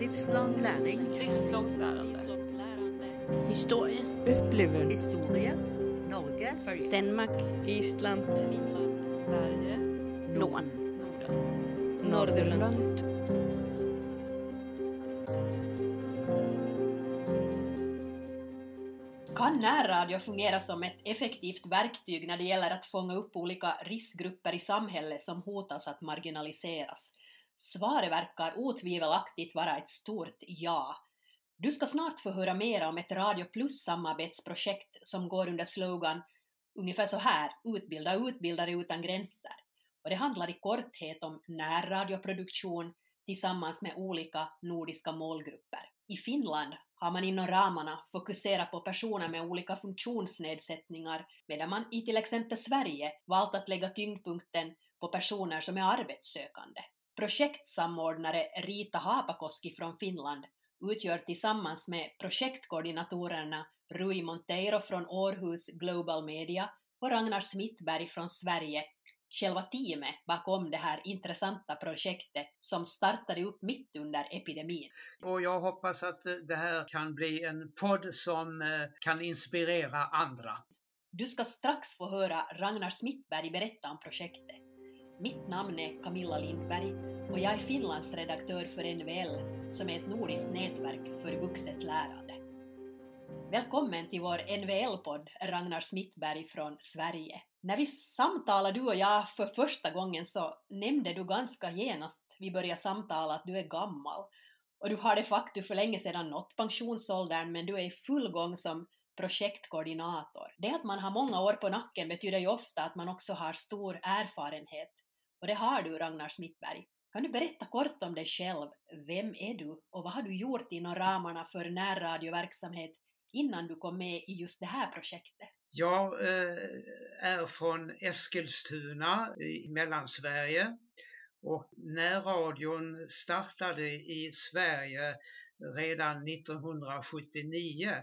Livslång läring. Livslångt lärande. Historie. Upplevelser. Historia. Norge. Danmark. Island. Sverige. Norden. Norden. Nordirland. Kan närradio fungera som ett effektivt verktyg när det gäller att fånga upp olika riskgrupper i samhället som hotas att marginaliseras? Svaret verkar otvivelaktigt vara ett stort ja. Du ska snart få höra mer om ett Radio Plus-samarbetsprojekt som går under slogan ungefär så här, utbilda utbildare utan gränser. Och det handlar i korthet om närradioproduktion tillsammans med olika nordiska målgrupper. I Finland har man inom ramarna fokuserat på personer med olika funktionsnedsättningar medan man i till exempel Sverige valt att lägga tyngdpunkten på personer som är arbetssökande. Projektsamordnare Rita Haapakoski från Finland utgör tillsammans med projektkoordinatorerna Rui Monteiro från Århus Global Media och Ragnar Smittberg från Sverige själva teamet bakom det här intressanta projektet som startade upp mitt under epidemin. Och jag hoppas att det här kan bli en podd som eh, kan inspirera andra. Du ska strax få höra Ragnar Smittberg berätta om projektet. Mitt namn är Camilla Lindberg och jag är Finlands redaktör för NVL som är ett nordiskt nätverk för vuxet lärande. Välkommen till vår NVL-podd Ragnar Smittberg från Sverige. När vi samtalade du och jag för första gången så nämnde du ganska genast vi började samtala att du är gammal. Och du har de facto för länge sedan nått pensionsåldern men du är i full gång som projektkoordinator. Det att man har många år på nacken betyder ju ofta att man också har stor erfarenhet. Och det har du, Ragnar Smittberg. Kan du berätta kort om dig själv? Vem är du och vad har du gjort inom ramarna för närradioverksamhet innan du kom med i just det här projektet? Jag eh, är från Eskilstuna i Mellansverige och närradion startade i Sverige redan 1979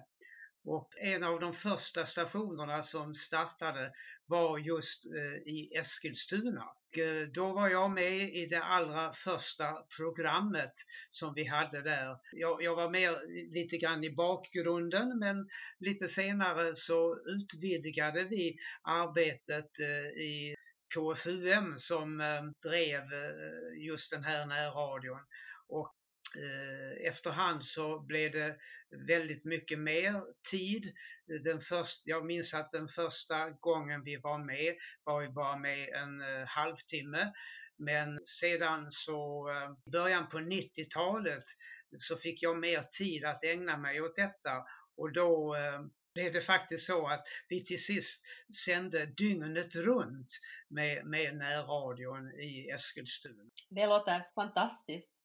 och en av de första stationerna som startade var just eh, i Eskilstuna. Och, eh, då var jag med i det allra första programmet som vi hade där. Jag, jag var med lite grann i bakgrunden men lite senare så utvidgade vi arbetet eh, i KFUM som drev just den här närradion. Och Eh, efterhand så blev det väldigt mycket mer tid. Den först, jag minns att den första gången vi var med var vi bara med en eh, halvtimme. Men sedan så, eh, i början på 90-talet så fick jag mer tid att ägna mig åt detta och då blev det faktiskt så att vi till sist sände dygnet runt med, med närradion i Eskilstuna. Det låter fantastiskt.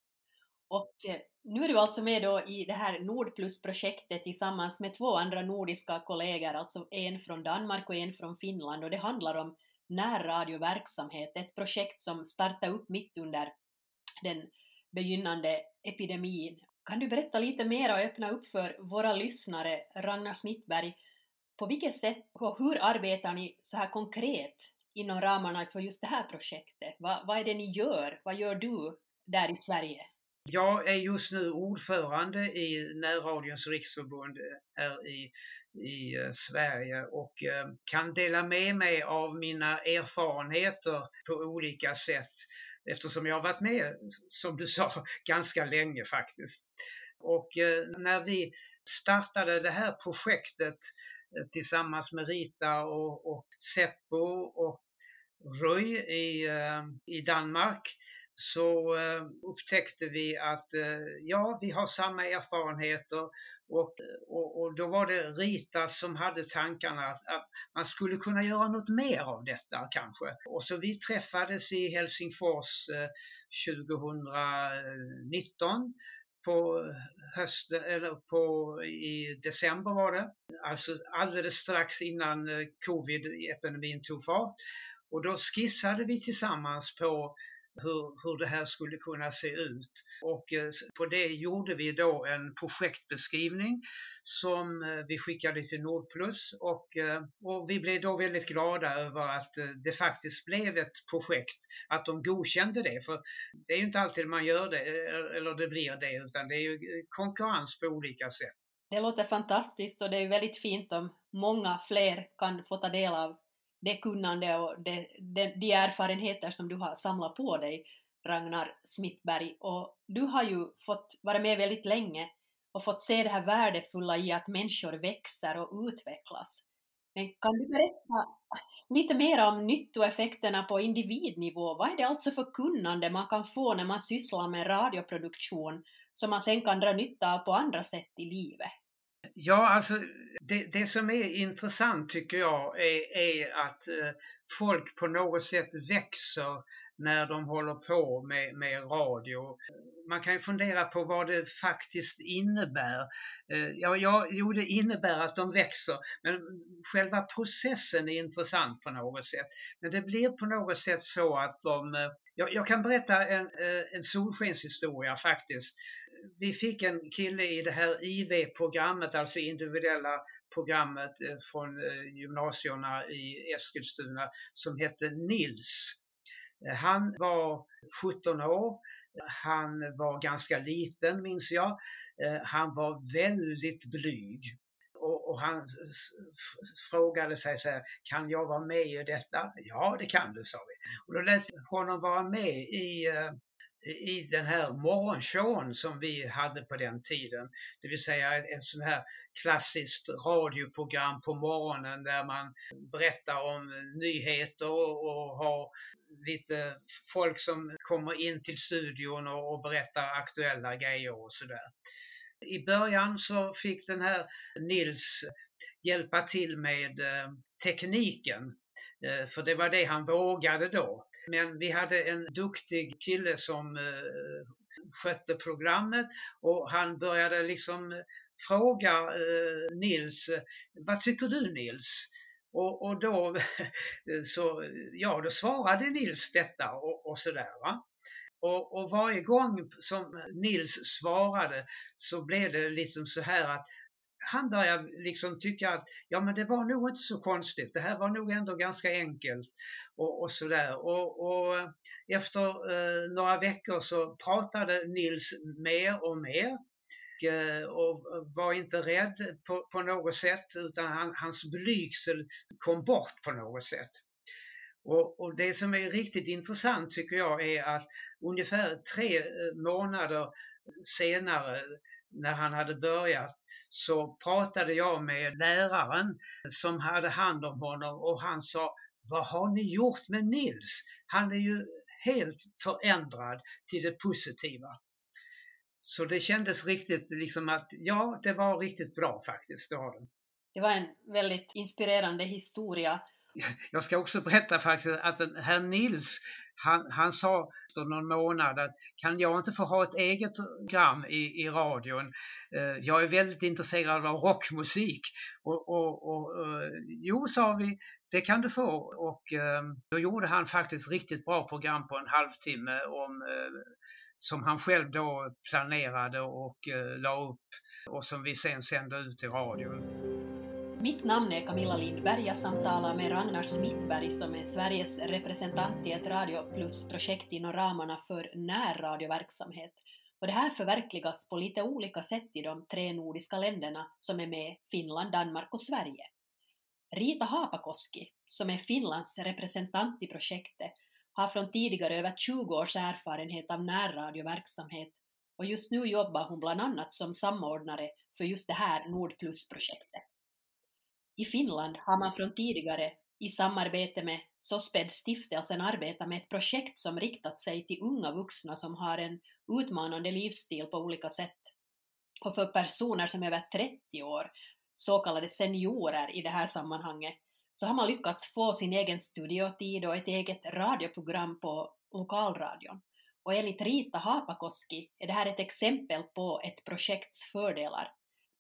Och eh, nu är du alltså med då i det här Nordplus-projektet tillsammans med två andra nordiska kollegor, alltså en från Danmark och en från Finland, och det handlar om närradioverksamhet, ett projekt som startade upp mitt under den begynnande epidemin. Kan du berätta lite mer och öppna upp för våra lyssnare, Ragnar Smittberg, på vilket sätt och hur arbetar ni så här konkret inom ramarna för just det här projektet? Va, vad är det ni gör? Vad gör du där i Sverige? Jag är just nu ordförande i Närradions riksförbund eh, här i, i eh, Sverige och eh, kan dela med mig av mina erfarenheter på olika sätt eftersom jag har varit med, som du sa, ganska länge faktiskt. Och när vi startade det här projektet tillsammans med Rita och, och Seppo och Röj i, i Danmark så eh, upptäckte vi att eh, ja, vi har samma erfarenheter och, och, och, då var det Rita som hade tankarna att, att, man skulle kunna göra något mer av detta kanske. Och så vi träffades i Helsingfors eh, 2019 på hösten, eller på, i december var det, alltså alldeles strax innan eh, covid-epidemin tog fart. Och då skissade vi tillsammans på hur, hur det här skulle kunna se ut. Och eh, på det gjorde vi då en projektbeskrivning som eh, vi skickade till Nordplus och, eh, och vi blev då väldigt glada över att det faktiskt blev ett projekt, att de godkände det. För det är ju inte alltid man gör det, eller det blir det, utan det är ju konkurrens på olika sätt. Det låter fantastiskt och det är väldigt fint om många fler kan få ta del av det kunnande och det, det, de erfarenheter som du har samlat på dig, Ragnar Smittberg. Och du har ju fått vara med väldigt länge och fått se det här värdefulla i att människor växer och utvecklas. Men kan du berätta lite mer om nyttoeffekterna på individnivå? Vad är det alltså för kunnande man kan få när man sysslar med radioproduktion som man sen kan dra nytta av på andra sätt i livet? Ja, alltså det, det som är intressant tycker jag är, är att eh, folk på något sätt växer när de håller på med, med radio. Man kan ju fundera på vad det faktiskt innebär. Eh, ja, ja, jo, det innebär att de växer, men själva processen är intressant på något sätt. Men det blir på något sätt så att de... Eh, jag, jag kan berätta en, eh, en solskenshistoria faktiskt vi fick en kille i det här IV-programmet, alltså individuella programmet eh, från eh, gymnasierna i Eskilstuna som hette Nils. Eh, han var 17 år. Han var ganska liten minns jag. Han var väldigt blyg. Och, han frågade sig så här, kan jag vara med i detta? Ja, det kan du, sa vi. Och då lät vi honom vara med i i den här morgonshowen som vi hade på den tiden. Det vill säga ett sånt här klassiskt radioprogram på morgonen där man berättar om nyheter och har lite folk som kommer in till studion och berättar aktuella grejer och sådär. I början så fick den här Nils hjälpa till med eh, tekniken eh, för det var det han vågade då. Men vi hade en duktig kille som eh, skötte programmet och han började liksom eh, fråga eh, Nils, eh, vad tycker du Nils? Och, och då, så, ja, då svarade Nils detta och, och sådär. Va? Och, och, varje gång som Nils svarade så blev det liksom så här att han börjar liksom tycka att ja men det var nog inte så konstigt, det här var nog ändå ganska enkelt och, och sådär. Och, och, efter eh, några veckor så pratade Nils mer och mer och eh, var inte rädd på, på något sätt utan han, hans blygsel kom bort på något sätt. Och, och, det som är riktigt intressant tycker jag är att ungefär tre eh, månader senare när han hade börjat så pratade jag med läraren som hade hand om honom och han sa Vad har ni gjort med Nils? Han är ju helt förändrad till det positiva. Så det kändes riktigt liksom att ja, det var riktigt bra faktiskt. Det, var det. det var en väldigt inspirerande historia jag ska också berätta faktiskt att herr Nils, han, han sa efter någon månad att kan jag inte få ha ett eget program i, i radion? Eh, jag är väldigt intresserad av rockmusik. Och, och, och eh, jo, sa vi, det kan du få. Och ehm, då gjorde han faktiskt riktigt bra program på en halvtimme om eh, som han själv då planerade och eh, la upp och som vi sen sände ut i radion. Mitt namn är Camilla Lindberg. Jag samtalar med Ragnar Smittberg som är Sveriges representant i ett Radio Plus-projekt inom ramarna för närradioverksamhet. Och det här förverkligas på lite olika sätt i de tre nordiska länderna som är med Finland, Danmark och Sverige. Rita Hapakoski, som är Finlands representant i projektet, har från tidigare över 20 års erfarenhet av närradioverksamhet och just nu jobbar hon bland annat som samordnare för just det här Nordplus-projektet. I Finland har man från tidigare i samarbete med SOSPED-stiftelsen arbetat med ett projekt som riktat sig till unga vuxna som har en utmanande livsstil på olika sätt. Och för personer som är över 30 år, så kallade seniorer i det här sammanhanget, så har man lyckats få sin egen studiotid och ett eget radioprogram på lokalradion. Och enligt Rita Hapakoski är det här ett exempel på ett projekts fördelar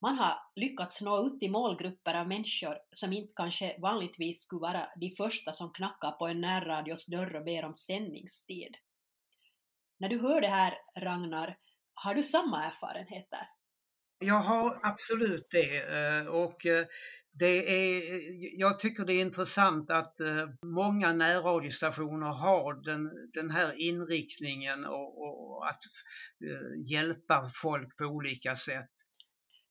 man har lyckats nå ut till målgrupper av människor som inte kanske vanligtvis skulle vara de första som knackar på en närradios dörr och ber om sändningstid. När du hör det här, Ragnar, har du samma erfarenheter? Jag har absolut det eh, och eh, det är, jag tycker det är intressant att eh, många närradiostationer har den, den här inriktningen och, och att hjälpa folk på olika sätt.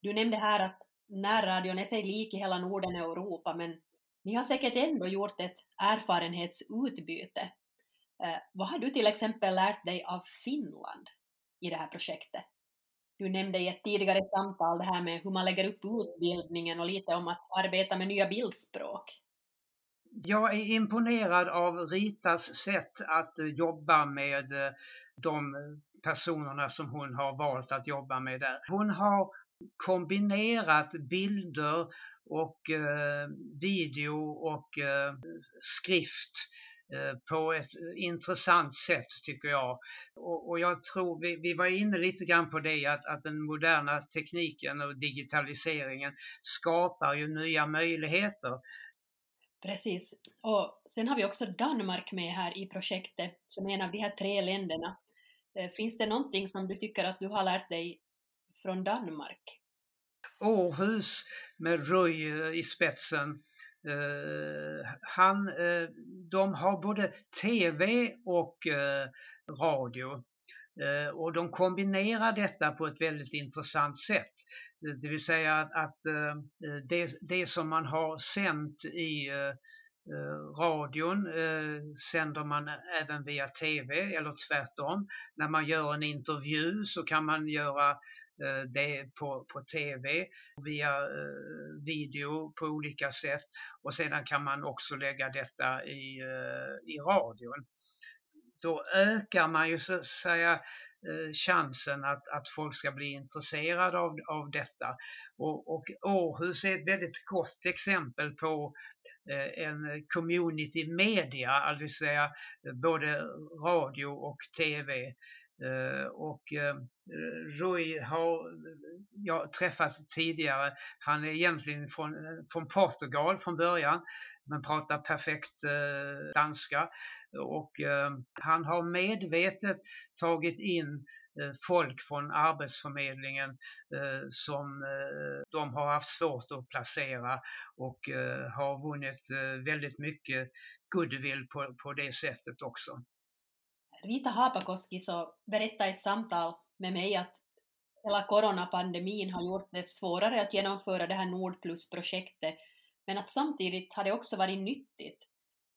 Du nämnde här att närradion är sig lik i hela Norden och Europa men ni har säkert ändå gjort ett erfarenhetsutbyte. Eh, vad har du till exempel lärt dig av Finland i det här projektet? Du nämnde i ett tidigare samtal det här med hur man lägger upp utbildningen och lite om att arbeta med nya bildspråk. Jag är imponerad av Ritas sätt att eh, jobba med eh, de personerna som hon har valt att jobba med där. Hon har kombinerat bilder och eh, video och eh, skrift eh, på ett intressant sätt tycker jag. Och, och jag tror, vi, vi, var inne lite grann på det, att, att den moderna tekniken och digitaliseringen skapar ju nya möjligheter. Precis. Och sen har vi också Danmark med här i projektet som en av de här tre länderna. Eh, finns det någonting som du tycker att du har lärt dig från Danmark? Århus med Röj eh, i spetsen. Uh, han, uh, de har både TV och uh, radio och de kombinerar detta på ett väldigt intressant sätt. Det vill säga att, att det, det som man har sänt i radion sänder man även via TV eller tvärtom. När man gör en intervju så kan man göra Eh, det på, på TV, via eh, video på olika sätt och sedan kan man också lägga detta i, eh, i radion. Då ökar man ju så att säga eh, chansen att, att folk ska bli intresserade av, av detta. Och, och Århus är ett väldigt gott exempel på eh, en community media, alltså säga både radio och TV Eh, och eh, Rui har jag träffat tidigare. Han är egentligen från, från Portugal från början men pratar perfekt eh, danska. Och han har medvetet tagit in folk från Arbetsförmedlingen som de har haft svårt att placera och har vunnit väldigt mycket goodwill på, på det sättet också. Rita Hapakoski så berättade i ett samtal med mig att hela coronapandemin har gjort det svårare att genomföra det här Nordplus-projektet, men att samtidigt har det också varit nyttigt.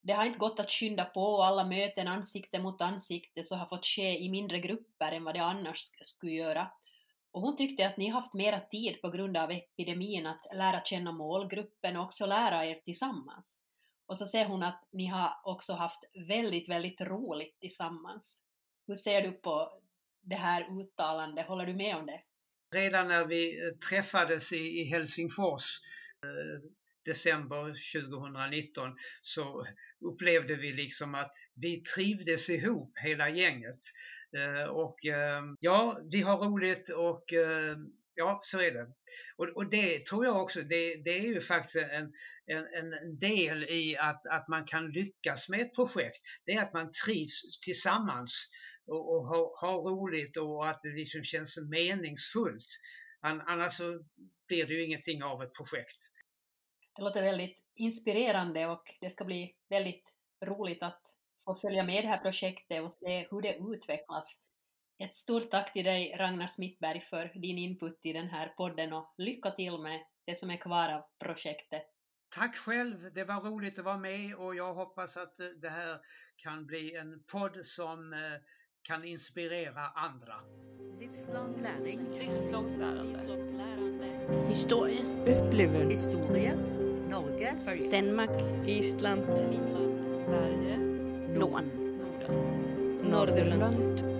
Det har inte gått att skynda på och alla möten ansikte mot ansikte så har fått ske i mindre grupper än vad det annars skulle göra. Och hon tyckte att ni haft mera tid på grund av epidemin att lära känna målgruppen och också lära er tillsammans. Och så ser hon att ni har också haft väldigt, väldigt roligt tillsammans. Hur ser du på det här uttalandet? Håller du med om det? Redan när vi eh, träffades i Helsingfors eh, december 2019 så upplevde vi liksom att vi trivdes ihop hela gänget. Eh, och ja, vi har roligt och Ja, så är det. Och, och det tror jag också, det, det är ju faktiskt en, en, en, del i att, att man kan lyckas med ett projekt. Det är att man trivs tillsammans och, och har, har roligt och att det liksom känns meningsfullt. Annars så blir det ju ingenting av ett projekt. Det låter väldigt inspirerande och det ska bli väldigt roligt att få följa med det här projektet och se hur det utvecklas. Ett stort tack till dig Ragnar Smittberg för din input i den här podden och lycka till med det som är kvar av projektet. Tack själv, det var roligt att vara med och jag hoppas att det här kan bli en podd som eh, kan inspirera andra. Livslång läring. Livslångt lärande. Historia. Upplevelser. Historia. Norge. Danmark. Island. Finland. Sverige. Norden. Norden. Nordirland.